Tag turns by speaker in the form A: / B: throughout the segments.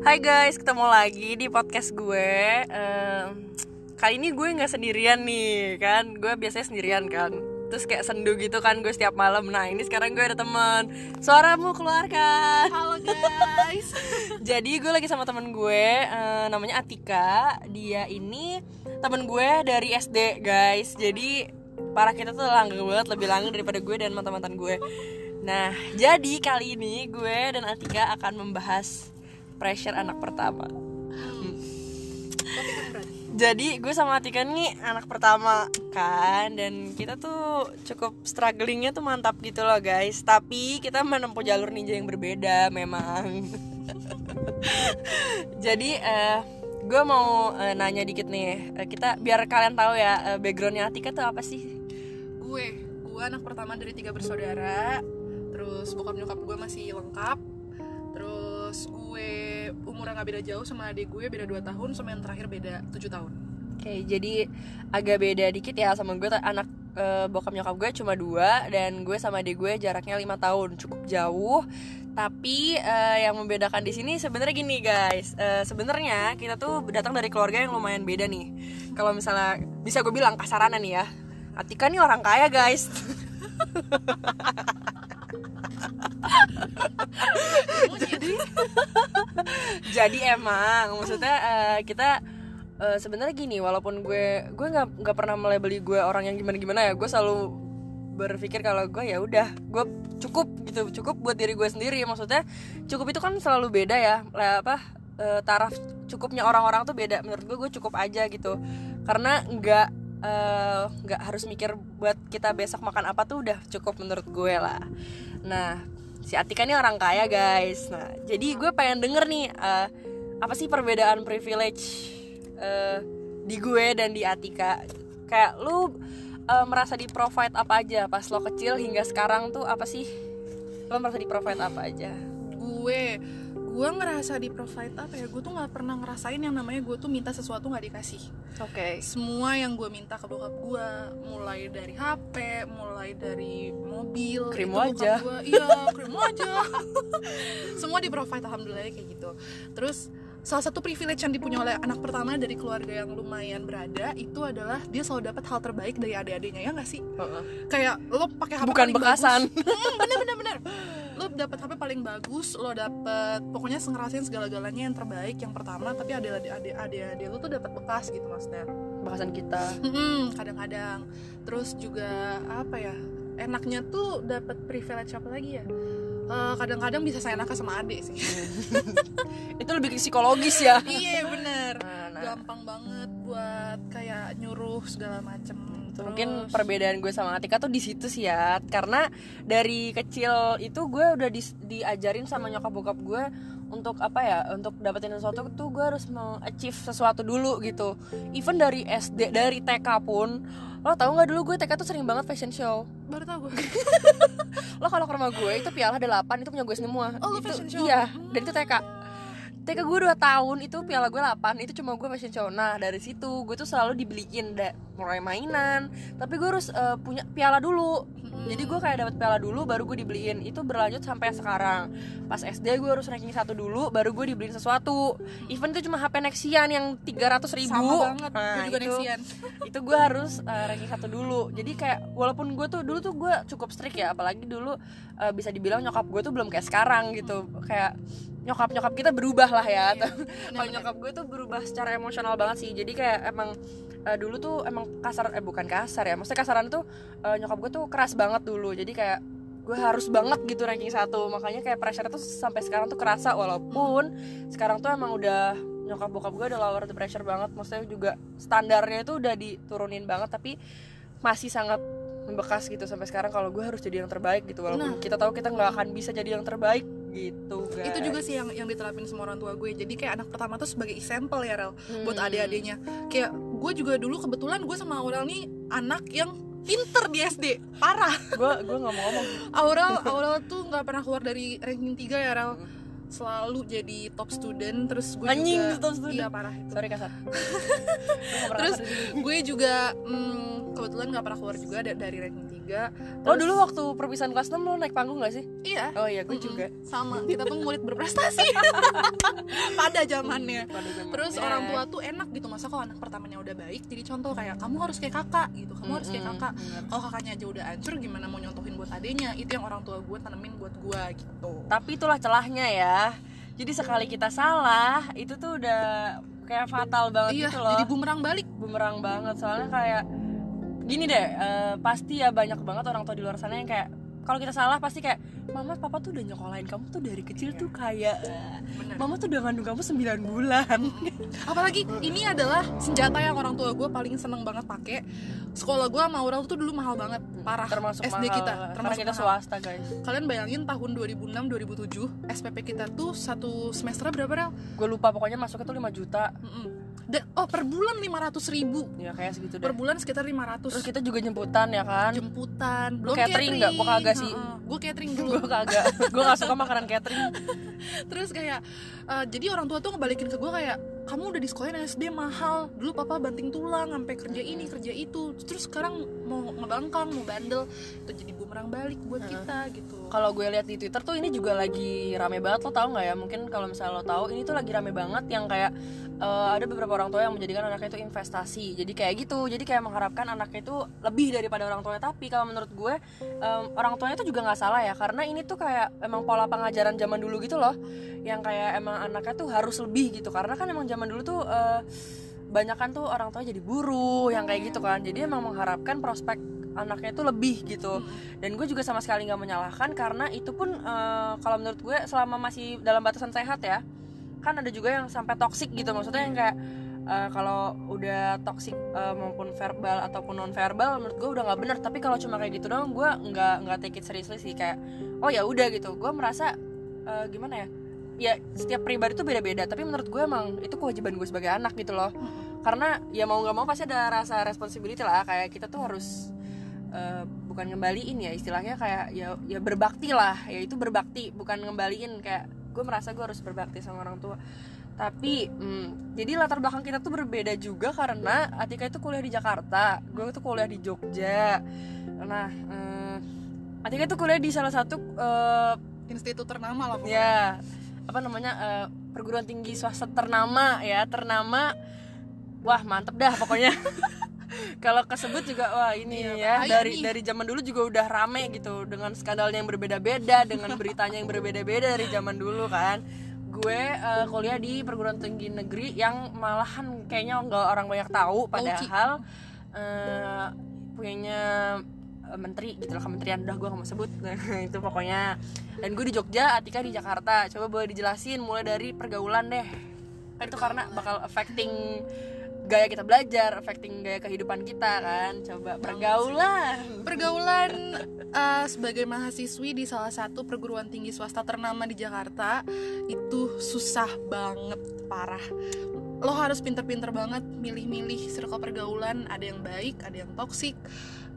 A: Hai guys, ketemu lagi di podcast gue. Em, kali ini gue nggak sendirian nih, kan? Gue biasanya sendirian kan. Terus kayak sendu gitu kan gue setiap malam. Nah ini sekarang gue ada teman. Suaramu keluarkan.
B: Halo guys.
A: Jadi gue lagi sama temen gue, eh, namanya Atika. Dia ini temen gue dari SD guys. Jadi para kita tuh langgeng banget, lebih langgeng daripada gue dan mantan-mantan gue. Nah, jadi kali ini gue dan Atika akan membahas pressure anak pertama. Jadi gue sama Atika nih anak pertama kan Dan kita tuh cukup strugglingnya tuh mantap gitu loh guys Tapi kita menempuh jalur ninja yang berbeda memang Jadi eh gue mau eh, nanya dikit nih Eh, Kita biar kalian tahu ya eh, backgroundnya Atika tuh apa sih
B: gue, gue anak pertama dari tiga bersaudara. Terus bokap nyokap gue masih lengkap. Terus gue umurnya nggak beda jauh sama adik gue beda 2 tahun sama yang terakhir beda 7 tahun.
A: Oke, jadi agak beda dikit ya sama gue anak eh, bokap nyokap gue cuma dua dan gue sama adik gue jaraknya lima tahun cukup jauh. Tapi eh, yang membedakan di sini sebenarnya gini guys, Eh, sebenarnya kita tuh datang dari keluarga yang lumayan beda nih. Kalau misalnya bisa gue bilang kasarannya nih ya, Atika nih orang kaya guys. jadi jadi emang maksudnya eh, kita eh, sebenarnya gini walaupun gue gue nggak nggak pernah melabeli gue orang yang gimana gimana ya gue selalu berpikir kalau gue ya udah gue cukup gitu cukup buat diri gue sendiri. Maksudnya cukup itu kan selalu beda ya lah, apa eh, taraf cukupnya orang-orang tuh beda. Menurut gue gue cukup aja gitu. Karena nggak nggak harus mikir buat kita besok makan apa tuh udah cukup menurut gue lah nah si Atika ini orang kaya guys. Nah jadi gue pengen denger nih eh, apa sih perbedaan privilege eh, di gue dan di Atika? Kayak lu eh, merasa di provide apa aja pas lo kecil hingga sekarang tuh apa sih? Lo merasa di provide apa aja?
B: Gue, gue ngerasa di provide apa ya? Gue tuh nggak pernah ngerasain yang namanya gue tuh minta sesuatu nggak dikasih.
A: oke
B: Semua yang gue minta ke bokap gue, mulai dari HP, mulai dari mobil,
A: Krim wajah.
B: iya, krim wajah. Semua di provide alhamdulillah kayak gitu. Terus salah satu privilege yang dipunya oleh anak pertama dari keluarga yang lumayan berada itu adalah dia selalu dapat hal terbaik dari adik-adiknya ya nggak sih?
A: Heeh.
B: Kayak lo pakai HP
A: bukan bekasan.
B: Hmm, bener bener bener. Lo dapet HP paling bagus, lo dapet pokoknya ngerasain segala-galanya yang terbaik yang pertama, tapi ada adik adik adik lo tuh dapat bekas gitu maksudnya.
A: bekasan kita
B: Mm-mm, kadang-kadang terus juga apa ya enaknya tuh dapat privilege apa lagi ya Eh, kadang-kadang bisa saya enaknya sama adik sih.
A: Itu lebih ke psikologis ya.
B: Iya bener.
A: Nah, nah.
B: gampang banget buat kayak nyuruh segala macem. Terus,
A: mungkin perbedaan gue sama Atika tuh di situ sih ya karena dari kecil itu gue udah di- diajarin sama nyokap bokap gue untuk apa ya untuk dapetin sesuatu tuh gue harus mengachieve sesuatu dulu gitu. Even dari SD dari TK pun lo tau nggak dulu gue TK tuh sering banget fashion show?
B: Baru tau gue
A: lo kalau ke rumah gue itu piala 8 itu punya gue semua.
B: Oh, lo
A: itu
B: fashion show?
A: iya dan itu TK TK gue 2 tahun itu piala gue 8 itu cuma gue fashion show. Nah dari situ gue tuh selalu dibeliin da- mulai mainan tapi gue harus eh, punya piala dulu jadi gue kayak dapat piala dulu baru gue dibeliin. Itu berlanjut sampai sekarang. Pas SD gue harus ranking satu dulu baru gue dibeliin sesuatu. Even itu cuma HP Nexian yang 300 ribu.
B: Sama banget
A: Nah,
B: gue juga
A: itu-
B: Nexian.
A: itu gue harus uh, ranking satu dulu. Jadi kayak walaupun gue tuh dulu tuh gue cukup strict ya apalagi dulu uh, bisa dibilang nyokap gue tuh belum kayak sekarang gitu. Kayak nyokap nyokap kita berubah lah ya.
B: Iya,
A: kalau nyokap gue tuh berubah secara emosional banget sih. Jadi kayak emang uh, dulu tuh emang kasar eh bukan kasar ya maksudnya kasaran tuh uh, nyokap gue tuh keras banget dulu. Jadi kayak gue harus banget gitu ranking satu. Makanya kayak pressure tuh sampai sekarang tuh kerasa. Walaupun sekarang tuh emang udah nyokap bokap gue udah lower the pressure banget. Maksudnya juga standarnya itu udah diturunin banget tapi masih sangat membekas gitu sampai sekarang kalau gue harus jadi yang terbaik gitu. Walaupun
B: Nah.
A: kita tahu kita nggak akan bisa jadi yang terbaik gitu guys.
B: Itu juga sih yang yang diterapin sama orang tua gue. Jadi kayak anak pertama tuh sebagai example ya Rel buat
A: Hmm.
B: adik-adiknya. Kayak gue juga dulu kebetulan gue sama Aurel nih anak yang pinter di SD parah.
A: Gue gue nggak mau ngomong.
B: Aurel Aurel tuh nggak pernah keluar dari ranking 3 ya Rel selalu jadi top student terus gue
A: Anjing,
B: juga
A: top student.
B: iya parah itu.
A: Sorry kasar. Nggak
B: terus gue juga mm, kebetulan nggak pernah keluar juga da- dari ranking 3
A: lo dulu waktu perpisahan kelas 6 lo naik panggung gak sih?
B: Iya.
A: Oh iya gue
B: Mm-mm.
A: juga.
B: Sama kita tuh murid berprestasi. Pada zamannya. Terus orang tua tuh enak gitu masa kalau anak pertamanya udah baik jadi contoh kayak kamu harus kayak kakak gitu. Kamu harus kayak kakak. kalau kakaknya aja udah hancur gimana mau nyontohin buat adenya itu yang orang tua gue tanemin buat gue gitu.
A: Tapi itulah celahnya ya jadi sekali kita salah itu tuh udah kayak fatal banget
B: iya
A: gitu loh.
B: jadi bumerang balik.
A: Bumerang banget soalnya kayak gini deh eh, pasti ya banyak banget orang tua di luar sana yang kayak kalau kita salah pasti kayak mama papa tuh udah nyekolahin kamu tuh dari kecil tuh kayak
B: bener.
A: mama tuh udah ngandung kamu 9 bulan.
B: Apalagi ini adalah senjata yang orang tua gue paling seneng banget pakai sekolah gue sama Aurel tuh dulu mahal banget parah
A: termasuk
B: SD
A: mahal.
B: kita
A: karena
B: termasuk
A: kita
B: mahal.
A: swasta guys.
B: Kalian bayangin tahun 2006 2007 SPP kita tuh satu semester berapa Rel?
A: gue lupa pokoknya masuknya tuh 5 juta.
B: Mm-mm. Dan, oh per bulan 500 ribu.
A: Ya kayak segitu
B: per
A: deh.
B: bulan sekitar 500
A: terus kita juga jemputan ya kan?
B: Jemputan belum
A: catering nggak? Gua kagak sih.
B: Gue catering dulu.
A: Gue kagak. Gue gak suka makanan catering.
B: Terus kayak eh, jadi orang tua tuh ngebalikin ke gue kayak kamu udah di sekolah SD mahal. Dulu papa banting tulang sampai kerja ini kerja itu. Terus sekarang mau ngebangkang mau bandel. Itu jadi bumerang balik buat kita gitu.
A: Kalau gue lihat di Twitter tuh ini juga lagi rame banget lo tau nggak ya? Mungkin kalau misalnya lo tahu ini tuh lagi rame banget yang kayak eh, ada beberapa orang tua yang menjadikan anaknya itu investasi. Jadi kayak gitu. Jadi kayak mengharapkan anaknya itu lebih daripada orang tuanya. Tapi kalau menurut gue em, orang tuanya itu juga nggak salah ya. Karena ini tuh kayak emang pola pengajaran zaman dulu gitu loh. Yang kayak emang anaknya tuh harus lebih gitu. Karena kan emang zaman dulu tuh eh, banyak kan tuh orang tua jadi buruh yang kayak gitu kan. Jadi emang mengharapkan prospek anaknya itu lebih gitu. Dan gue juga sama sekali nggak menyalahkan karena itu pun eh, kalau menurut gue selama masih dalam batasan sehat ya kan ada juga yang sampai toksik gitu. Maksudnya yang kayak eh, kalau udah toksik eh, maupun verbal ataupun non verbal menurut gue udah nggak bener. Tapi kalau cuma kayak gitu doang gue nggak nggak take it seriously sih. Kayak oh ya udah gitu. Gue merasa eh, gimana ya ya setiap pribadi tuh beda-beda. Tapi menurut gue emang itu kewajiban gue sebagai anak gitu loh. Karena ya mau nggak mau pasti ada rasa responsibility lah. Kayak kita tuh harus eh, bukan ngembaliin ya istilahnya kayak ya ya berbakti lah. Ya itu berbakti bukan ngembaliin. Kayak gue merasa gue harus berbakti sama orang tua. Tapi hmm, jadi latar belakang kita tuh berbeda juga karena Atika itu kuliah di Jakarta gue tuh kuliah di Jogja. Nah eh, Atika itu kuliah di salah satu eh,
B: institut ternama lah pokoknya.
A: Ya apa namanya eh, perguruan tinggi swasta ternama ya ternama. Wah mantep dah pokoknya. Kalau kesebut juga wah ini
B: Iya,
A: ya dari
B: nih.
A: dari zaman dulu juga udah rame gitu dengan skandalnya yang berbeda-beda dengan beritanya yang berbeda-beda dari zaman dulu kan. Gue eh, kuliah di perguruan tinggi negeri yang malahan kayaknya nggak orang banyak tahu padahal eh, punyanya menteri gitu lah kementerian. Udah gue gak mau sebut. Itu pokoknya. Dan gue di Jogja Atika di Jakarta. Coba boleh dijelasin mulai dari pergaulan deh. Itu karena bakal affecting gaya kita belajar affecting gaya kehidupan kita kan. Coba pergaulan
B: pergaulan eh, sebagai mahasiswi di salah satu perguruan tinggi swasta ternama di Jakarta itu susah banget parah. Lo harus pinter-pinter banget milih-milih circle pergaulan. Ada yang baik ada yang toksik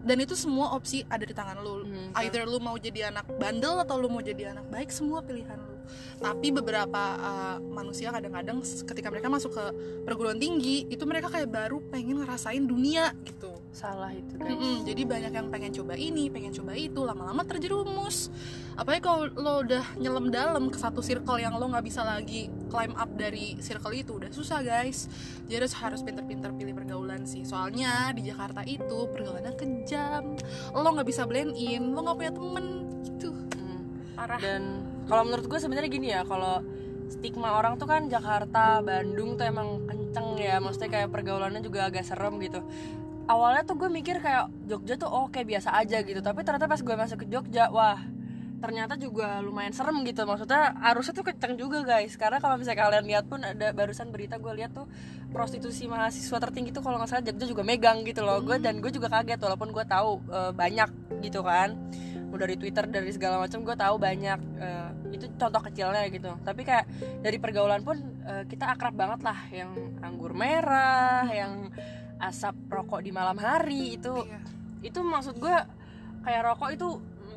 B: dan itu semua opsi ada di tangan lo
A: Hmm,
B: either lo mau jadi anak bandel atau lo mau jadi anak baik semua pilihan lo tapi beberapa uh, manusia kadang-kadang ketika mereka masuk ke perguruan tinggi itu mereka kayak baru pengen ngerasain dunia gitu
A: salah itu guys
B: Mm-mm, jadi banyak yang pengen coba ini, pengen coba itu, lama-lama terjerumus. Apalagi kalau lo udah nyelam dalam ke satu circle yang lo nggak bisa lagi climb up dari circle itu, udah susah guys. Jadi harus harus pinter-pinter pilih pergaulan sih. Soalnya di Jakarta itu pergaulannya kejam, lo nggak bisa blend in, lo nggak punya temen gitu.
A: Hmm.
B: Parah.
A: dan kalau menurut gue sebenarnya gini ya kalau stigma orang tuh kan Jakarta Bandung tuh emang kenceng ya maksudnya kayak pergaulannya juga agak serem gitu awalnya tuh gue mikir kayak Jogja tuh oke biasa aja gitu. Tapi ternyata pas gue masuk ke Jogja wah ternyata juga lumayan serem gitu. Maksudnya arusnya tuh kenceng juga guys. Karena kalau misalnya kalian lihat pun ada barusan berita gue lihat tuh prostitusi mahasiswa tertinggi tuh kalau nggak salah Jogja juga megang gitu loh. Gue dan gue juga kaget walaupun gue tahu eh, banyak gitu kan. Mau dari Twitter dari segala macam gue tahu banyak eh, itu contoh kecilnya gitu. Tapi kayak dari pergaulan pun eh, kita akrab banget lah. Yang anggur merah yang asap rokok di malam hari itu
B: Iya.
A: itu maksud gue kayak rokok itu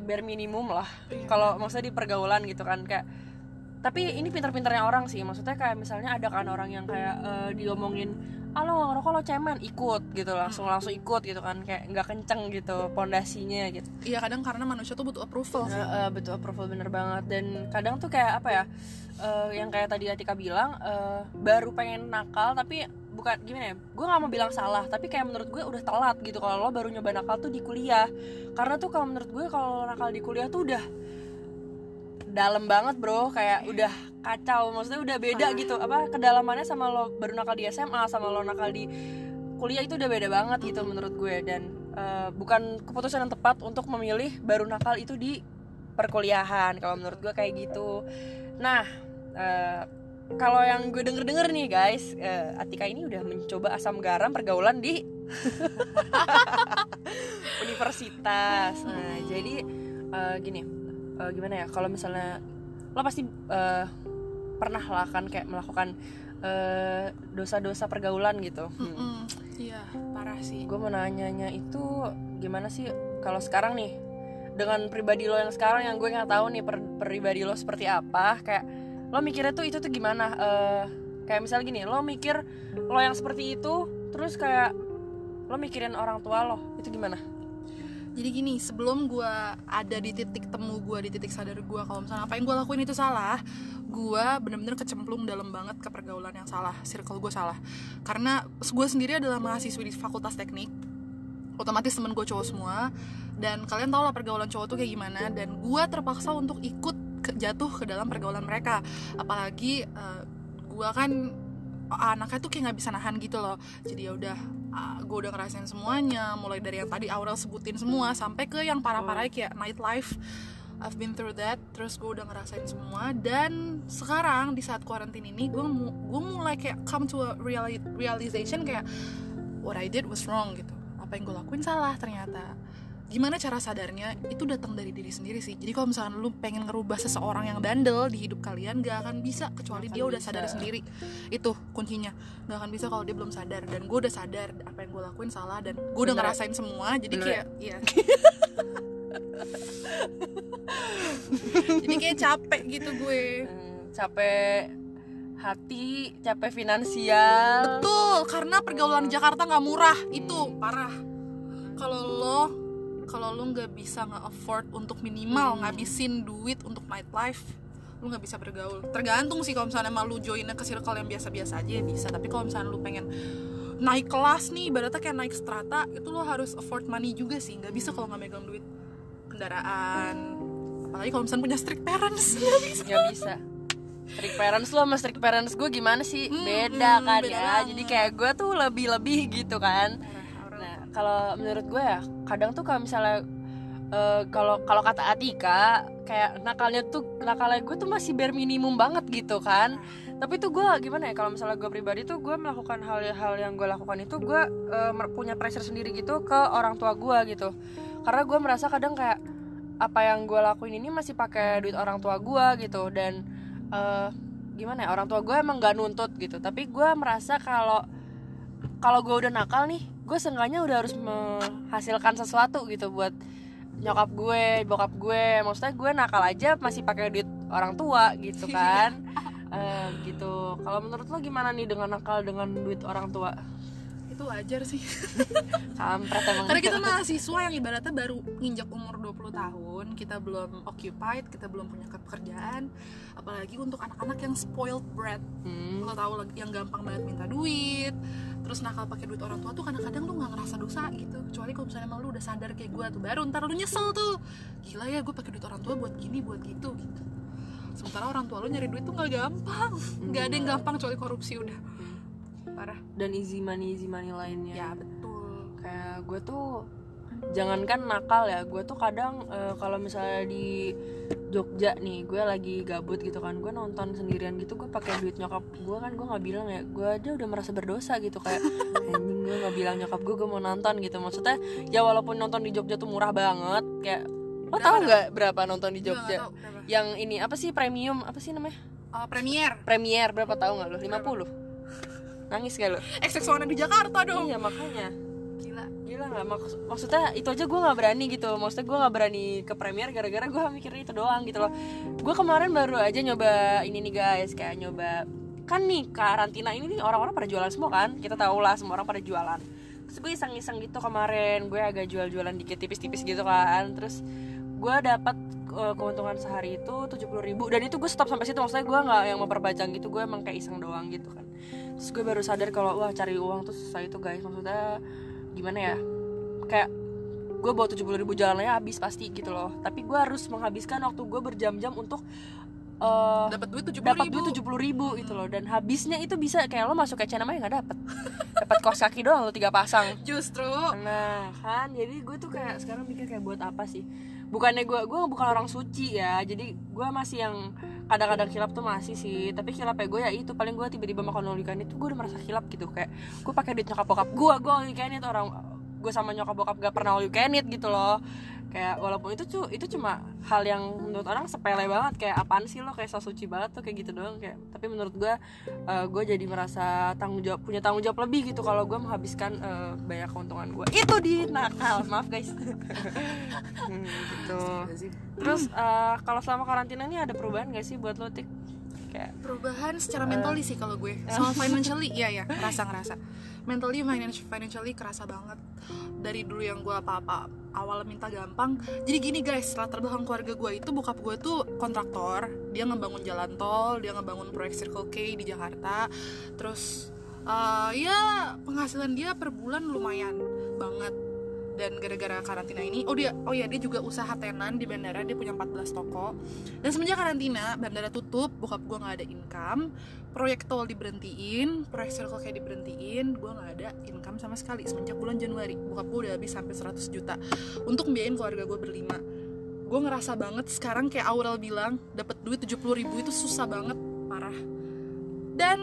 A: bare minimum lah.
B: Iya.
A: kalau maksudnya di pergaulan gitu kan kayak tapi ini pinter-pinternya orang sih maksudnya kayak misalnya ada kan orang yang kayak eh, diomongin ah lo ngerokok lo cemen ikut gitu langsung langsung ikut gitu kan kayak nggak kenceng gitu pondasinya gitu.
B: Iya kadang karena manusia tuh butuh approval sih.
A: Nah, eh, betul approval bener banget. Dan kadang tuh kayak apa ya eh, yang kayak tadi Atika bilang eh, baru pengen nakal tapi bukan gimana ya gue nggak mau bilang salah tapi kayak menurut gue udah telat gitu kalau lo baru nyoba nakal tuh di kuliah. Karena tuh kalau menurut gue kalau nakal di kuliah tuh udah dalam banget bro. Kayak udah kacau maksudnya udah beda gitu. Apa kedalamannya sama lo baru nakal di SMA sama lo nakal di kuliah itu udah beda banget gitu menurut gue. Dan eh, bukan keputusan yang tepat untuk memilih baru nakal itu di perkuliahan kalau menurut gue kayak gitu. Nah eh, kalau yang gue denger denger nih guys eh, Atika ini udah mencoba asam garam pergaulan di universitas. Nah jadi eh, gini eh, gimana ya kalau misalnya lo pasti eh, pernah lah kan kayak melakukan eh, dosa-dosa pergaulan gitu. Hmm.
B: Iya parah sih.
A: Gue mau nanyanya itu gimana sih kalau sekarang nih? Dengan pribadi lo yang sekarang yang gue nggak tahu nih per- pribadi lo seperti apa kayak lo mikirnya tuh itu tuh gimana? Eh, kayak misalnya gini lo mikir lo yang seperti itu terus kayak lo mikirin orang tua lo itu gimana?
B: Jadi gini sebelum gue ada di titik temu gue di titik sadar gue kalau misalnya apa yang gue lakuin itu salah gue bener-bener kecemplung dalam banget ke pergaulan yang salah circle gue salah. Karena gue sendiri adalah mahasiswi di fakultas teknik otomatis temen gue cowok semua dan kalian tau lah pergaulan cowok tuh kayak gimana dan gue terpaksa untuk ikut ke- jatuh ke dalam pergaulan mereka. Apalagi gue kan anaknya tuh kayak nggak bisa nahan gitu loh. Jadi ya udah gue udah ngerasain semuanya mulai dari yang tadi Aurel sebutin semua sampai ke yang parah-parah kayak nightlife. I've been through that terus gue udah ngerasain semua. Dan sekarang di saat quarantine ini gue gue mulai kayak come to a reali- realization kayak what I did was wrong gitu. Apa yang gue lakuin salah ternyata gimana cara sadarnya itu datang dari diri sendiri sih. Jadi kalau misalnya lu pengen ngerubah seseorang yang bandel di hidup kalian gak akan bisa kecuali dia udah
A: bisa.
B: sadar sendiri. Itu kuncinya. Gak akan bisa kalau dia belum sadar. Dan gue udah sadar apa yang gue lakuin salah dan gue udah ngerasain semua jadi
A: Bener.
B: kayak iya. Jadi kayak capek gitu gue.
A: Hmm, capek hati capek finansial.
B: Betul karena pergaulan di Jakarta nggak murah. Itu parah. Kalau lo kalau lo nggak bisa nggak afford untuk minimal ngabisin duit untuk nightlife lu nggak bisa bergaul. Tergantung sih kalau misalnya emang lu joinnya ke circle yang biasa-biasa aja ya bisa. Tapi kalau misalnya lu pengen naik kelas nih ibaratnya kayak naik strata itu lo harus afford money juga sih. Nggak bisa kalau nggak megang duit kendaraan. Apalagi kalau misalnya punya strict parents. Nggak bisa.
A: Nggak bisa. Strict parents lo sama strict parents gue gimana sih?
B: Hmm,
A: beda
B: hmm,
A: kan
B: beda
A: ya.
B: Banget.
A: jadi kayak gue tuh lebih lebih gitu kan.
B: Nah
A: kalau menurut gue ya kadang tuh kalau misalnya eh, kalau kalau kata Atika kayak nakalnya tuh nakalnya gue tuh masih bare minimum banget gitu kan. Tapi tuh gue gimana ya kalau misalnya gue pribadi tuh gue melakukan hal-hal yang gue lakukan itu gue mer- punya pressure sendiri gitu ke orang tua gue gitu. Karena gue merasa kadang kayak apa yang gue lakuin ini masih pakai duit orang tua gue gitu. Dan eh, gimana ya orang tua gue emang gak nuntut gitu. Tapi gue merasa kalau kalau gue udah nakal nih gue seenggaknya udah harus menghasilkan sesuatu gitu buat nyokap gue bokap gue. Maksudnya gue nakal aja masih pakai duit orang tua gitu kan. Eh, gitu. Kalau menurut lo gimana nih dengan nakal dengan duit orang tua
B: itu wajar sih.
A: Kampret emang
B: karena kita mahasiswa yang ibaratnya baru nginjak umur 20 tahun kita belum occupied kita belum punya pekerjaan apalagi untuk anak-anak yang spoiled brat.
A: Hmm,
B: lo tau lagi yang gampang banget minta duit terus nakal pakai duit orang tua tuh kadang-kadang tuh nggak ngerasa dosa gitu. Kecuali kalau misalnya emang lu udah sadar kayak gue tuh baru ntar lu nyesel tuh. Gila ya gue pakai duit orang tua buat gini buat gitu gitu. Sementara orang tua lu nyari duit tuh nggak gampang. Nggak ada yang gampang kecuali korupsi udah parah.
A: Dan easy money easy money lainnya.
B: Ya betul.
A: Kayak gue tuh jangankan nakal ya gue tuh kadang eh, kalau misalnya di Jogja nih gue lagi gabut gitu kan gue nonton sendirian gitu gue pakai duit nyokap gue kan gue nggak bilang ya gue aja udah merasa berdosa gitu kayak anjing gue nggak bilang nyokap gue gue mau nonton gitu. Maksudnya ya walaupun nonton di Jogja tuh murah banget kayak lo tau
B: berapa?
A: nggak berapa nonton di Jogja? yang ini apa sih premium apa sih namanya?
B: Uh, premier
A: premier berapa tahu nggak lo? 50 nangis gak lo
B: XX1 di Jakarta dong.
A: Iya makanya.
B: Gila.
A: Gila nggak? Maks- maksudnya itu aja gue nggak berani gitu. Maksudnya gue nggak berani ke premier gara-gara gue mikirnya itu doang gitu loh. Gue kemarin baru aja nyoba ini nih guys. Kayak nyoba kan nih karantina ini nih orang-orang pada jualan semua kan? Kita tahu lah semua orang pada jualan. Terus gue iseng-iseng gitu kemarin. Gue agak jual-jualan dikit tipis-tipis gitu kan. Terus gue dapat eh, keuntungan sehari itu tujuh ribu. Dan itu gue stop sampai situ. Maksudnya gue nggak yang memperpanjang gitu. Gue emang kayak iseng doang gitu kan terus gue baru sadar kalau wah cari uang tuh susah itu guys. Maksudnya gimana ya? Kayak gue bawa tujuh ribu jalannya habis pasti gitu loh. Tapi gue harus menghabiskan waktu gue berjam-jam untuk eh,
B: dapat duit tujuh
A: dapat duit tujuh puluh ribu gitu loh. Dan habisnya itu bisa kayak lo masuk ke channel nggak dapat dapat kos kaki doang lo tiga pasang.
B: Justru.
A: Nah kan. Jadi gue tuh kayak sekarang mikir kayak buat apa sih bukannya gue gue bukan orang suci ya. Jadi gue masih yang kadang-kadang kilap tuh masih sih. Tapi kilapnya gue ya itu paling gue tiba-tiba makan eat tuh gue udah merasa kilap gitu. Kayak gue pakai duit nyokap bokap gue gue can eat orang gue sama nyokap bokap gak pernah all you gitu loh kayak walaupun itu cu itu cuma hal yang menurut orang sepele banget kayak apaan sih lo kayak suci banget tuh kayak gitu doang kayak tapi menurut gue eh, gue jadi merasa tanggung jawab punya tanggung jawab lebih gitu kalau gue menghabiskan eh, banyak keuntungan gue itu di nakal maaf guys. Hmm, gitu. Terus eh, kalau selama karantina ini ada perubahan gak sih buat lo tik? Kayak
B: perubahan secara mentally sih kalau gue. Soal financially iya ya ngerasa ngerasa mentally financi- financially kerasa banget. Dari dulu yang gue apa-apa awal minta gampang. Jadi gini guys latar belakang keluarga gue itu bokap gue tuh kontraktor. Dia ngebangun jalan tol dia ngebangun proyek Circle K di Jakarta. Terus eh, ya penghasilan dia per bulan lumayan banget dan gara-gara karantina ini oh dia oh ya dia juga usaha tenan di bandara dia punya 14 toko. Dan semenjak karantina bandara tutup bokap gue nggak ada income proyek tol diberhentiin proyek circle kayak diberhentiin gue nggak ada income sama sekali semenjak bulan Januari. Bokap gue udah habis sampai 100 juta. Untuk biayain keluarga gue berlima. Gue ngerasa banget sekarang kayak Aurel bilang dapat duit 70 ribu itu susah banget parah. Dan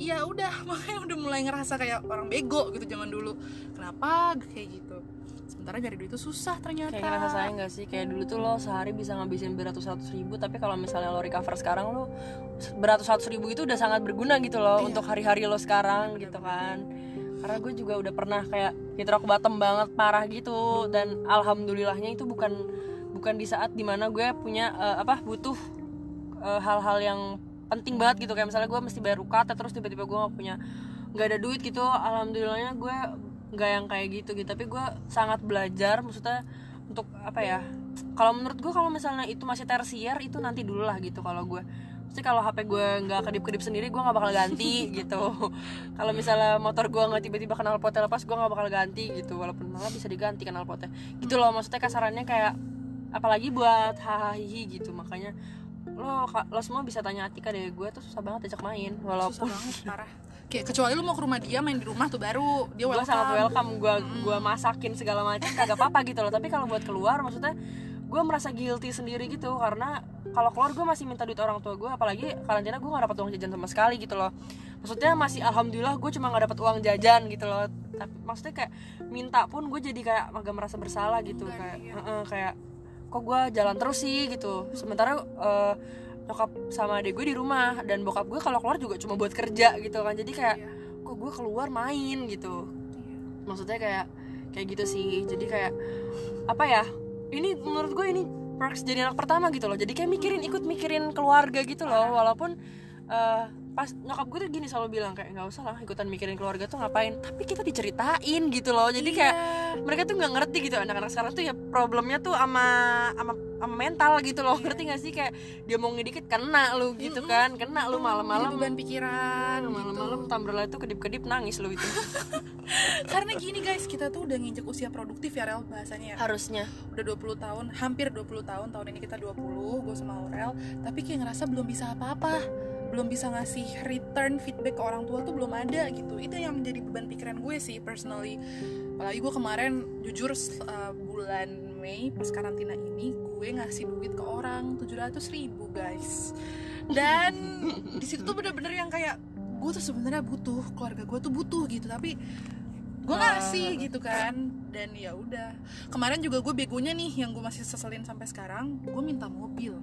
B: ya udah. Makanya udah mulai ngerasa kayak orang bego gitu zaman dulu. Kenapa kayak gitu? Sementara nyari duit itu susah ternyata.
A: Kayak ngerasa sayang gak sih? Kayak dulu tuh lo sehari bisa ngabisin beratus-ratus ribu tapi kalau misalnya lo recover sekarang lo beratus-ratus ribu itu udah sangat berguna gitu loh
B: Iya.
A: untuk hari-hari lo sekarang
B: Bener-bener.
A: gitu kan. Karena gue juga udah pernah kayak hit rock bottom banget parah gitu. Dan alhamdulillahnya itu bukan bukan di saat di mana gue punya eh, apa butuh eh, hal-hal yang penting banget gitu. Kayak misalnya gue mesti bayar UKT terus tiba-tiba gue nggak punya nggak ada duit gitu. Alhamdulillahnya gue nggak yang kayak gitu gitu. Tapi gue sangat belajar maksudnya untuk apa ya kalau menurut gue kalau misalnya itu masih tersier itu nanti dulu lah gitu kalau gue Pasti kalau HP gue nggak kedip-kedip sendiri gue nggak bakal ganti gitu. Kalau misalnya motor gue nggak tiba-tiba kenal potnya lepas gue nggak bakal ganti gitu. Walaupun malah bisa diganti kenal potnya gitu loh maksudnya kasarannya kayak apalagi buat hahaha gitu. Makanya lo lo semua bisa tanya Atika deh gue tuh susah banget ajak main
B: susah
A: walaupun
B: banget parah. Kayak kecuali lu mau ke rumah dia main di rumah tuh baru dia
A: gue
B: welcome.
A: sangat welcome gue gue masakin segala macam kagak apa-apa gitu loh. Tapi kalau buat keluar maksudnya gue merasa guilty sendiri gitu karena kalau keluar gue masih minta duit orang tua gue apalagi karantina gue nggak dapat uang jajan sama sekali gitu loh. Maksudnya masih alhamdulillah gue cuma nggak dapat uang jajan gitu loh. Tapi maksudnya kayak minta pun gue jadi kayak agak merasa bersalah gitu
B: Enggak,
A: kayak
B: iya.
A: "Heeh, kayak kok gue jalan terus sih gitu. Sementara eh, nyokap sama adik gue di rumah dan bokap gue kalau keluar juga cuma buat kerja gitu kan. Jadi kayak
B: Iya.
A: kok gue keluar main gitu. Maksudnya kayak kayak gitu sih. Jadi kayak apa ya ini menurut gue ini perks jadi anak pertama gitu loh. Jadi kayak mikirin ikut mikirin keluarga gitu loh. Walaupun eh, pas nyokap gue tuh gini selalu bilang kayak nggak usah lah ikutan mikirin keluarga tuh ngapain? Tapi kita diceritain gitu loh jadi kayak
B: Iya.
A: mereka tuh nggak ngerti gitu anak-anak sekarang tuh ya problemnya tuh sama sama, sama mental gitu loh ngerti gak sih? Kayak dia mau ngedikit kena lu gitu kan kena lu malam-malam.
B: beban pikiran
A: malam-malam
B: gitu.
A: Tumblr itu kedip-kedip nangis lu itu.
B: Karena gini guys kita tuh udah nginjek usia produktif ya Rel bahasanya ya.
A: harusnya.
B: Udah 20 tahun hampir 20 tahun tahun ini kita 20 gue sama Aurel. Tapi kayak ngerasa belum bisa apa-apa belum bisa ngasih return feedback ke orang tua tuh belum ada gitu. Itu yang menjadi beban pikiran gue sih personally. Apalagi gue kemarin jujur uh, bulan Mei pas karantina ini gue ngasih duit ke orang 700 ribu guys. Dan di situ tuh bener-bener yang kayak gue tuh sebenarnya butuh keluarga gue tuh butuh gitu. Tapi gue ngasih gitu kan dan ya udah. Kemarin juga gue begonya nih yang gue masih seselin sampai sekarang gue minta mobil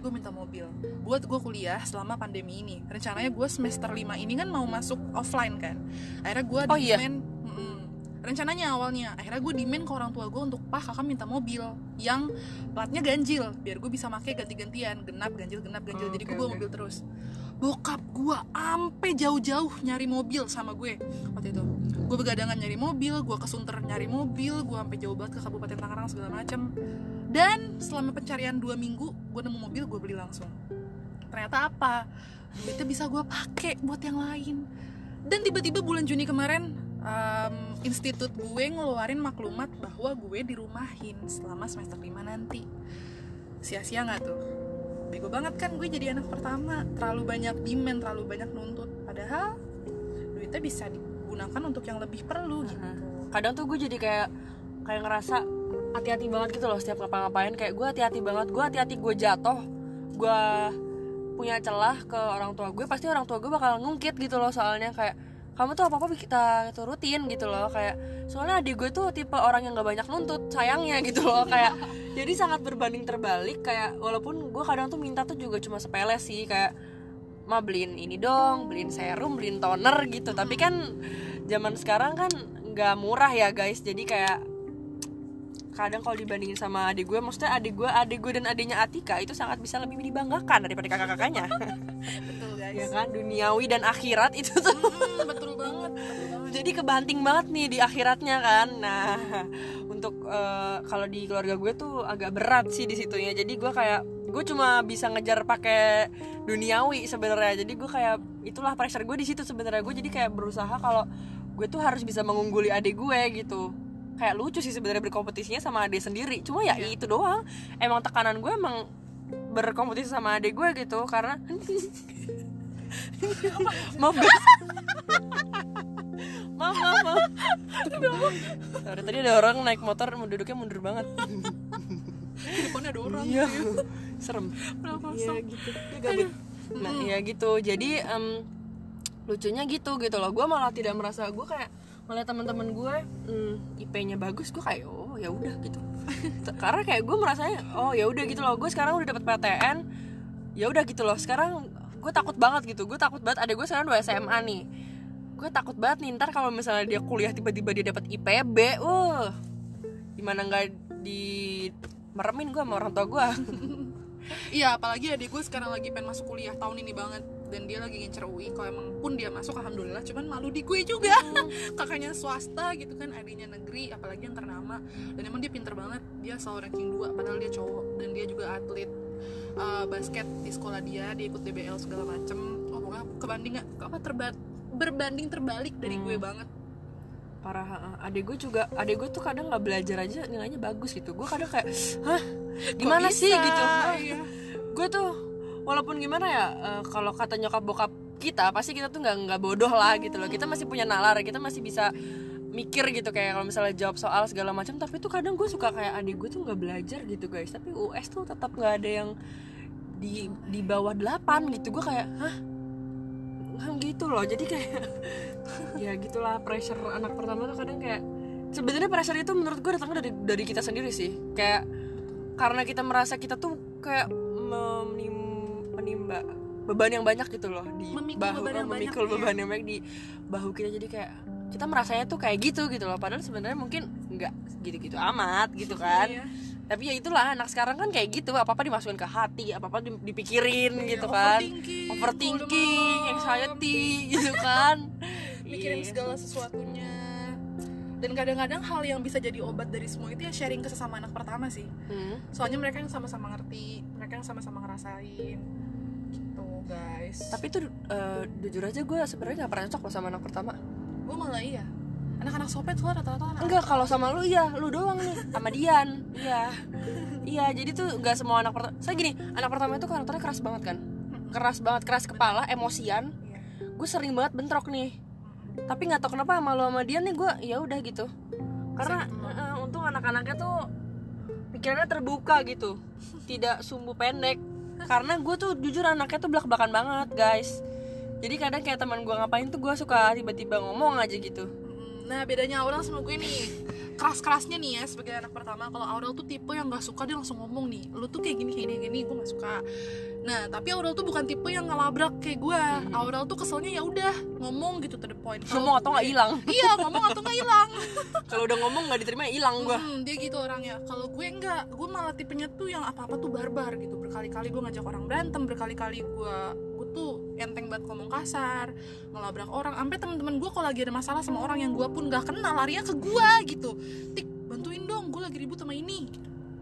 B: ini gue minta mobil. Buat gue kuliah selama pandemi ini. Rencananya gue semester 5 ini kan mau masuk offline kan. Akhirnya gue
A: Oh iya?
B: demand mm-mm. rencananya awalnya akhirnya gue dimin ke orang tua gue untuk pak kakak minta mobil yang platnya ganjil biar gue bisa pakai ganti-gantian genap ganjil genap ganjil.
A: Oh,
B: jadi
A: oke,
B: gue
A: oke.
B: mobil terus. Bokap gue ampe jauh-jauh nyari mobil sama gue waktu itu. Gue begadangan nyari mobil gue ke Sunter nyari mobil gue sampai jauh banget ke Kabupaten Tangerang segala macam dan selama pencarian dua minggu gue nemu mobil gue beli langsung. Ternyata apa? Duitnya bisa gue pakai buat yang lain. Dan tiba-tiba bulan Juni kemarin em, institut gue ngeluarin maklumat bahwa gue dirumahin selama semester 5 nanti. Sia-sia nggak tuh? Bego banget kan gue jadi anak pertama. Terlalu banyak demand terlalu banyak nuntut. Padahal duitnya bisa digunakan untuk yang lebih perlu gitu.
A: Kadang tuh gue jadi kayak kayak ngerasa hati-hati banget gitu loh setiap ngapa-ngapain. Kayak gue hati-hati banget gue hati-hati gue jatuh gue punya celah ke orang tua gue pasti orang tua gue bakal ngungkit gitu loh soalnya. Kayak kamu tuh apa apa kita turutin gitu loh. Kayak soalnya adik gue tuh tipe orang yang gak banyak nuntut sayangnya gitu loh. Kayak jadi sangat berbanding terbalik. Kayak walaupun gue kadang tuh minta tuh juga cuma sepele sih. Kayak ma beliin ini dong beliin serum beliin toner gitu. Tapi kan zaman sekarang kan nggak murah ya guys. Jadi kayak kadang kalau dibandingin sama adik gue maksudnya adik gue adik gue dan adiknya Atika itu sangat bisa lebih dibanggakan daripada kakak-kakaknya.
B: Betul guys.
A: Ya kan? Duniawi dan akhirat itu tuh.
B: Mm, betul banget.
A: Jadi kebanting banget nih di akhiratnya kan. Nah untuk eh, kalau di keluarga gue tuh agak berat sih di situnya. Jadi gue kayak gue cuma bisa ngejar pakai duniawi sebenarnya. Jadi gue kayak itulah pressure gue di situ sebenarnya. Gue jadi kayak berusaha kalau gue tuh harus bisa mengungguli adik gue gitu kayak lucu sih sebenarnya berkompetisinya sama adik sendiri. Cuma ya itu doang. Emang tekanan gue emang berkompetisi sama adik gue gitu karena maaf guys. Maaf maaf maaf. Sorry, tadi ada orang naik motor duduknya mundur banget.
B: Di depannya ada orang
A: iya.
B: gitu ya.
A: serem. Iya gitu. Gabut nah iya gitu. Jadi em, lucunya gitu gitu loh. Gue malah tidak merasa gue kayak melihat teman-teman gue hmm, IP-nya bagus gue kayak oh ya udah gitu. Karena kayak gue merasanya oh ya udah gitu loh. Gue sekarang udah dapet PTN ya udah gitu loh. Sekarang gue takut banget gitu. Gue takut banget ada gue sekarang dua SMA nih. Gue takut banget nih ntar kalau misalnya dia kuliah tiba-tiba dia dapat IPB wah gimana nggak di meremin gue sama orang tua gue
B: Iya, apalagi adik gue sekarang lagi pengen masuk kuliah tahun ini banget dan dia lagi ngincer UI kalau emang pun dia masuk alhamdulillah. Cuman malu di gue juga. Kakaknya swasta gitu kan adiknya negeri apalagi yang ternama. Dan emang dia pinter banget. Dia selalu ranking 2 padahal dia cowok. Dan dia juga atlet uh, basket di sekolah dia dia ikut DBL segala macem. Oh pokoknya kebanding apa terba berbanding terbalik dari gue banget.
A: Parah adik gue juga adik gue tuh kadang nggak belajar aja nilainya bagus gitu. Gue kadang kayak hah gimana sih? gitu?
B: Iya.
A: gue tuh walaupun gimana ya eh, kalau kata nyokap bokap kita pasti kita tuh nggak nggak bodoh lah gitu loh. Kita masih punya nalar kita masih bisa mikir gitu kayak kalau misalnya jawab soal segala macam. Tapi tuh kadang gue suka kayak adik gue tuh nggak belajar gitu guys. Tapi US tuh tetap nggak ada yang di di bawah 8 gitu. Gue kayak hah? Hah, gitu loh. Jadi kayak ya gitulah pressure anak pertama tuh kadang kayak sebenarnya pressure itu menurut gue datangnya dari dari kita sendiri sih. Kayak karena kita merasa kita tuh kayak menim- menimba beban yang banyak gitu loh di
B: Memikul
A: bahu
B: beban yang
A: memikul
B: banyak,
A: beban yang banyak di bahu kita. Jadi kayak kita merasanya tuh kayak gitu gitu loh. Padahal sebenarnya mungkin nggak gitu-gitu amat gitu kan.
B: Iya.
A: tapi ya itulah anak sekarang kan kayak gitu. Apa apa dimasukin ke hati apa apa dipikirin
B: Iya,
A: gitu kan.
B: overthinking,
A: overthinking anxiety gitu kan.
B: Mikirin
A: Iya.
B: segala sesuatunya dan kadang-kadang hal yang bisa jadi obat dari semua itu ya sharing ke sesama anak pertama sih.
A: Hmm.
B: soalnya mereka yang sama-sama ngerti mereka yang sama-sama ngerasain. Gitu guys.
A: Tapi tuh eh, jujur aja gue sebenarnya nggak pernah cocok loh sama anak pertama.
B: Gue malah iya? Anak-anak sopet tuh rata-rata anak
A: enggak kalau sama lu iya lu doang nih sama Dian. Iya. Iya jadi tuh nggak semua anak pertama saya gini anak pertama itu karakternya keras banget kan? Keras banget keras kepala emosian.
B: Iya.
A: gue sering banget bentrok nih tapi nggak tau kenapa sama lu sama Dian nih gue ya udah gitu. Karena eh, untung anak-anaknya tuh pikirannya terbuka gitu. Tidak sumbu pendek. Karena gue tuh jujur anaknya tuh belak belakan banget guys. Jadi kadang kayak teman gue ngapain tuh gue suka tiba-tiba ngomong aja gitu
B: nah bedanya Aurel sama gue nih. Keras-kerasnya nih ya sebagai anak pertama. Kalau Aurel tuh tipe yang nggak suka dia langsung ngomong nih. Lu tuh kayak gini kayak gini gue nggak suka. Nah tapi Aurel tuh bukan tipe yang ngelabrak kayak gue
A: Mhm.
B: Aurel tuh keselnya ya udah ngomong gitu to the point. Kalau
A: ngomong atau nggak
B: gue-
A: hilang?
B: Iya ngomong atau nggak hilang.
A: Kalau udah ngomong nggak diterima hilang gua.
B: Hmm, dia gitu orangnya. Kalau gue enggak gue malah tipenya tuh yang apa apa tuh barbar gitu. Berkali-kali gue ngajak orang berantem berkali-kali gue gue tuh enteng banget ngomong kasar ngelabrak orang sampai teman-teman gue kalau lagi ada masalah sama orang yang gue pun gak kenal larinya ke gue gitu. Tik bantuin dong gue lagi ribut sama ini.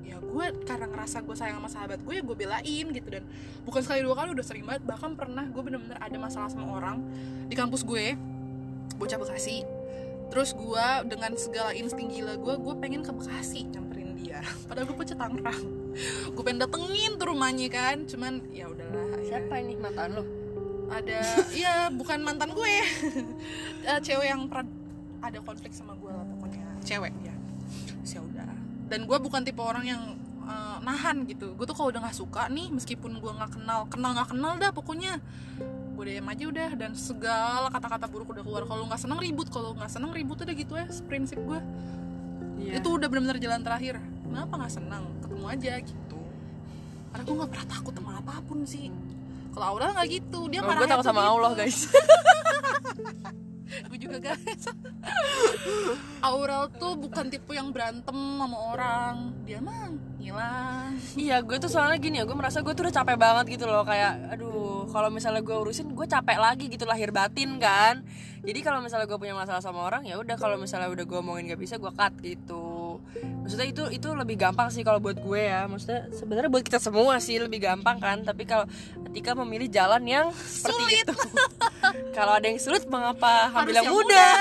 B: Ya gue karena ngerasa gue sayang sama sahabat gue ya gue belain gitu. Dan bukan sekali dua kali udah sering banget. Bahkan pernah gue bener-bener ada masalah sama orang di kampus gue bocah Bekasi. Terus gue dengan segala insting gila gue gue pengen ke Bekasi nyamperin dia. Padahal gue bocah Tangerang gue pengen datengin tuh rumahnya kan cuman ya udahlah
A: siapa ini? Mantan lo
B: ada iya bukan mantan gue. Eh, cewek yang pernah ada konflik sama gue lah pokoknya. Cewek ya. Ya udah. Dan gue bukan tipe orang yang eh, nahan gitu. Gue tuh kalau udah nggak suka nih meskipun gue nggak kenal kenal nggak kenal dah pokoknya gue diam aja udah. Dan segala kata-kata buruk udah keluar. Kalau nggak seneng ribut kalau nggak seneng ribut udah gitu ya prinsip gue
A: Iya.
B: itu udah benar-benar jalan terakhir kenapa nggak senang ketemu aja gitu. Karena gue nggak pernah takut sama apa pun sih. Kalau Aurel nggak gitu dia
A: Oh, gue
B: marahnya
A: takut sama
B: gitu.
A: Allah guys.
B: Gue juga guys. Aurel tuh bukan tipe yang berantem sama orang. Dia mah hilang
A: Iya, gue tuh soalnya gini ya, gue merasa gue tuh udah capek banget gitu loh. Kayak, aduh, kalau misalnya gue urusin, gue capek lagi gitu lahir batin kan. Jadi kalau misalnya gue punya masalah sama orang, ya udah kalau misalnya udah gue omongin gak bisa, gue cut gitu Maksudnya itu itu lebih gampang sih kalau buat gue ya. Maksudnya sebenarnya buat kita semua sih lebih gampang kan. Tapi kalau ketika memilih jalan yang seperti itu. Kalau ada yang sulit, mengapa ambil yang
B: yang
A: mudah?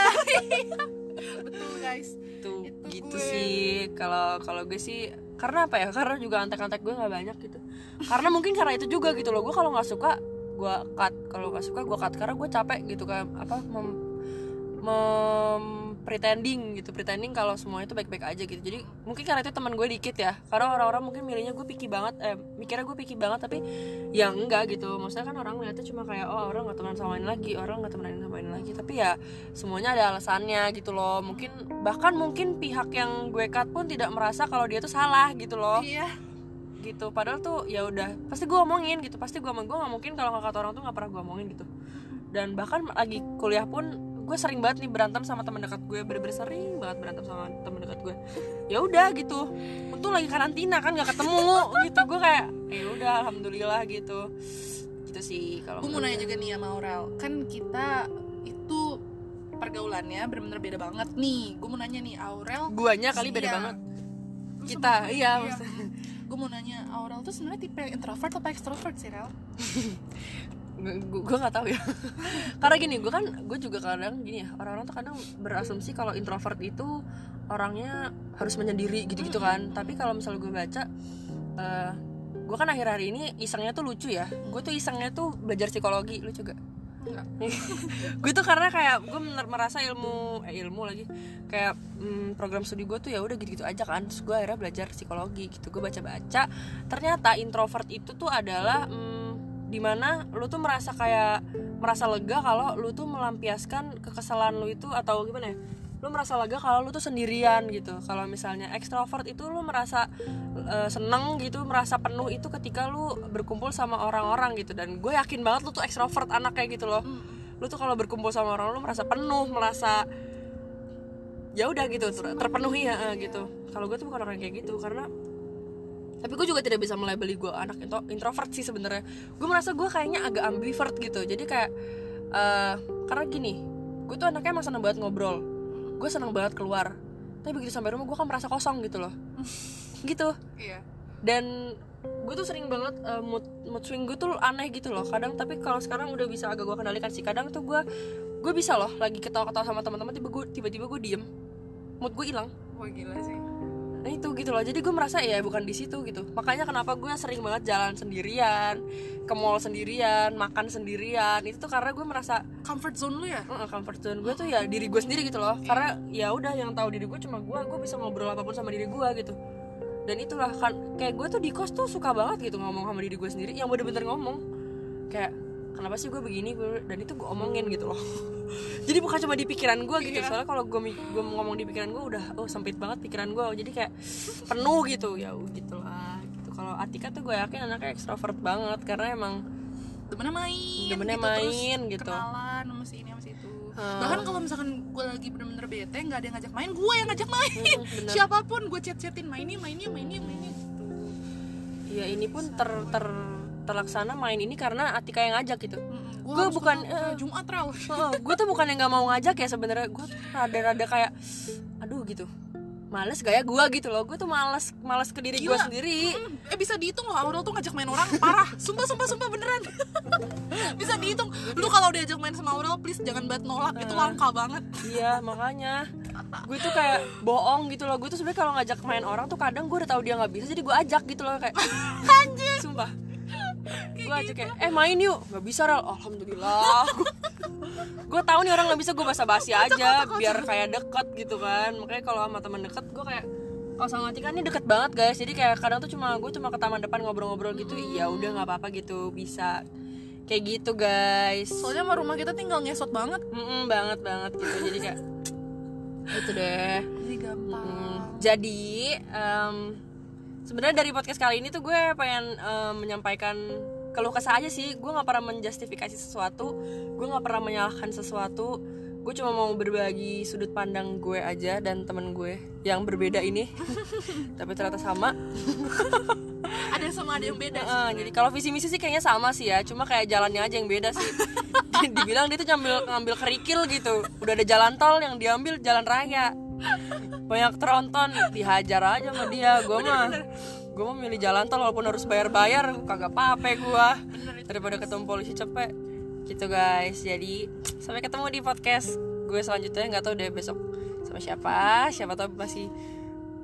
B: betul guys.
A: Tuh,
B: Itu
A: gitu
B: gue.
A: sih. Kalau kalau gue sih karena apa ya? Karena juga antek-antek gue nggak banyak gitu. Karena mungkin karena itu juga gitu loh. Gue kalau nggak suka gue cut. Kalau nggak suka gue cut. Karena gue capek gitu kan. Apa mem, mem- pretending gitu. Pretending kalau semua itu baik-baik aja gitu. Jadi mungkin karena itu teman gue dikit ya. Karena orang-orang mungkin milihnya gue picky banget eh mikirnya gue picky banget tapi ya enggak gitu. Maksudnya kan orang ngeliatnya cuma kayak oh orang nggak temenan sama ini lagi orang nggak temenan sama ini lagi. Tapi ya semuanya ada alasannya gitu loh. Mungkin bahkan mungkin pihak yang gue cut pun tidak merasa kalau dia tuh salah gitu loh.
B: Iya.
A: Gitu. Padahal tuh ya udah. Pasti gue omongin gitu. Pasti gue omongin gue nggak mungkin kalau nggak kata orang tuh nggak pernah gue omongin gitu. Dan bahkan lagi kuliah pun gue sering banget nih berantem sama teman dekat gue bener-bener sering banget berantem sama teman dekat gue. Ya udah gitu. Untung lagi karantina kan nggak ketemu gitu. Gue kayak ya udah alhamdulillah gitu. Gitu sih kalau
B: gue mau nanya juga nih sama Aurel. Kan kita itu pergaulannya bener-bener beda banget nih. Gue mau nanya nih Aurel
A: guanya kali beda
B: Iya.
A: banget. Kita
B: gue,
A: iya maksudnya.
B: Gue mau nanya Aurel tuh sebenarnya tipe introvert atau extrovert sih Rel
A: gue nggak tahu ya. Karena gini gue kan gue juga kadang gini ya orang-orang tuh kadang berasumsi kalau introvert itu orangnya harus menyendiri gitu-gitu kan. Tapi kalau misalnya gue baca eh gue kan akhir-akhir ini isengnya tuh lucu ya. Gue tuh isengnya tuh belajar psikologi lucu gak? Gue tuh karena kayak gue merasa ilmu eh ilmu lagi. Kayak mm, program studi gue tuh ya udah gitu-gitu aja kan. Terus gue akhirnya belajar psikologi gitu. Gue baca-baca ternyata introvert itu tuh adalah mm, di mana lu tuh merasa kayak merasa lega kalau lu tuh melampiaskan kekesalan lu itu atau gimana ya? Lu merasa lega kalau lu tuh sendirian gitu. Kalau misalnya ekstrovert itu lu merasa eh, seneng gitu merasa penuh itu ketika lu berkumpul sama orang-orang gitu. Dan gue yakin banget lu tuh ekstrovert anaknya gitu loh.
B: Mm.
A: lu tuh kalau berkumpul sama orang lu merasa penuh merasa ya udah gitu ter- terpenuhi ya gitu. Kalau gue tuh bukan orang kayak gitu karena tapi gue juga tidak bisa melabeli gue anak intro- introvert sih sebenarnya. Gue merasa gue kayaknya agak ambivert gitu. Jadi kayak eh, karena gini gue tuh anaknya emang seneng banget ngobrol. Gue seneng banget keluar. Tapi begitu sampai rumah gue kan merasa kosong gitu loh. Gitu.
B: Iya.
A: Dan gue tuh sering banget uh, mood mood swing gue tuh aneh gitu loh. Kadang tapi kalau sekarang udah bisa agak gue kendalikan sih. Kadang tuh gue gue bisa loh lagi ketawa-ketawa sama teman-teman tiba-tiba gue diem. Mood gue hilang.
B: Wah gila sih
A: nah itu gitu loh. Jadi gue merasa ya bukan di situ gitu. Makanya kenapa gue sering banget jalan sendirian ke mall sendirian makan sendirian. Itu tuh karena gue merasa
B: comfort zone lu ya?
A: Uh, comfort zone gue tuh ya diri gue sendiri gitu loh. Karena ya udah yang tahu diri gue cuma gue gue bisa ngobrol apa pun sama diri gue gitu. Dan itulah kan kayak gue tuh di kos tuh suka banget gitu ngomong sama diri gue sendiri. Yang bener-bener ngomong. Kayak kenapa sih gue begini gue dan itu gue omongin gitu loh jadi bukan cuma di pikiran gue gitu
B: Iya.
A: soalnya kalau gue gue ngomong di pikiran gue udah oh sempit banget pikiran gue jadi kayak penuh gitu ya gitu lah gitu kalau Atika tuh gue yakin anaknya ekstrovert banget karena emang
B: demennya main
A: Demennya
B: gitu, terus
A: main, gitu.
B: kenalan sama si ini sama si itu
A: Hmm.
B: bahkan kalau misalkan gue lagi bener-bener bete nggak ada yang ngajak main gue yang ngajak main
A: Mm, bener.
B: siapa pun gue chat-chatin mainnya mainnya mainnya mainnya gitu
A: ya ini pun ter ter terlaksana main ini karena Atika yang ngajak gitu. Gua
B: harus
A: bukan,
B: ke- ke
A: eh,
B: Jumat rel
A: gue tuh bukan yang nggak mau ngajak ya sebenarnya. Gue tuh rada-rada kayak aduh gitu. Males gaya gue gitu loh. Gue tuh males males ke diri gue sendiri.
B: Mm, eh bisa dihitung loh Aurel tuh ngajak main orang parah. Sumpah sumpah sumpah beneran. Bisa dihitung. Lu kalau diajak main sama Aurel please jangan banget nolak. Itu langka banget.
A: Iya makanya. Gue tuh kayak bohong gitu loh. Gue tuh sebenarnya kalau ngajak main orang tuh kadang gue udah tahu dia nggak bisa jadi gue ajak gitu loh kayak. Anjir sumpah gue ajak kayak eh main yuk. Nggak bisa rel. Alhamdulillah. Gue tahu nih orang nggak bisa gue basa-basi aja biar kayak deket gitu kan. Makanya kalau sama teman deket gue kayak kalau sama Tika ini deket banget guys. Jadi kayak kadang tuh cuma gue cuma ke taman depan ngobrol-ngobrol gitu. Iya udah nggak apa-apa gitu. Bisa. Kayak gitu guys.
B: Soalnya sama rumah kita tinggal ngesot banget.
A: Mm-mm, banget banget gitu. Jadi kayak gitu deh.
B: Jadi gampang.
A: Mm, jadi em, sebenarnya dari podcast kali ini tuh gue pengen em, menyampaikan keluh kesah aja sih gue nggak pernah menjustifikasi sesuatu gue nggak pernah menyalahkan sesuatu. Gue cuma mau berbagi sudut pandang gue aja dan temen gue yang berbeda ini. Tapi ternyata sama.
B: Ada yang sama ada yang beda sih
A: Heeh, jadi kalau visi misi sih kayaknya sama sih ya cuma kayak jalannya aja yang beda sih. Dibilang dia tuh ngambil ngambil kerikil gitu. Udah ada jalan tol yang diambil jalan raya. Banyak tronton dihajar aja sama dia gue mah gue mau milih jalan tol walaupun harus bayar bayar kagak apa-apa gue daripada ketemu polisi cepet. Gitu guys. Jadi sampai ketemu di podcast gue selanjutnya. Nggak tahu deh besok sama siapa. Siapa tahu masih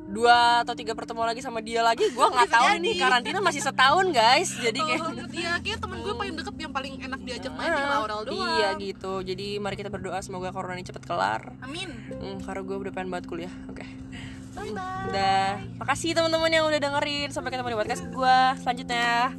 A: dua atau tiga pertemuan lagi sama dia lagi. Gue nggak tahu nih. Karantina masih setahun guys. Jadi kayak
B: Oh, iya kayak temen gue paling deket yang paling enak diajak main tinggal Aurel doang.
A: iya gitu. Jadi mari kita berdoa semoga corona ini cepet kelar.
B: Amin.
A: Hmm, karena gue udah pengen banget kuliah. Oke
B: bye bye
A: udah makasih teman-teman yang udah dengerin. Sampai ketemu di podcast gue selanjutnya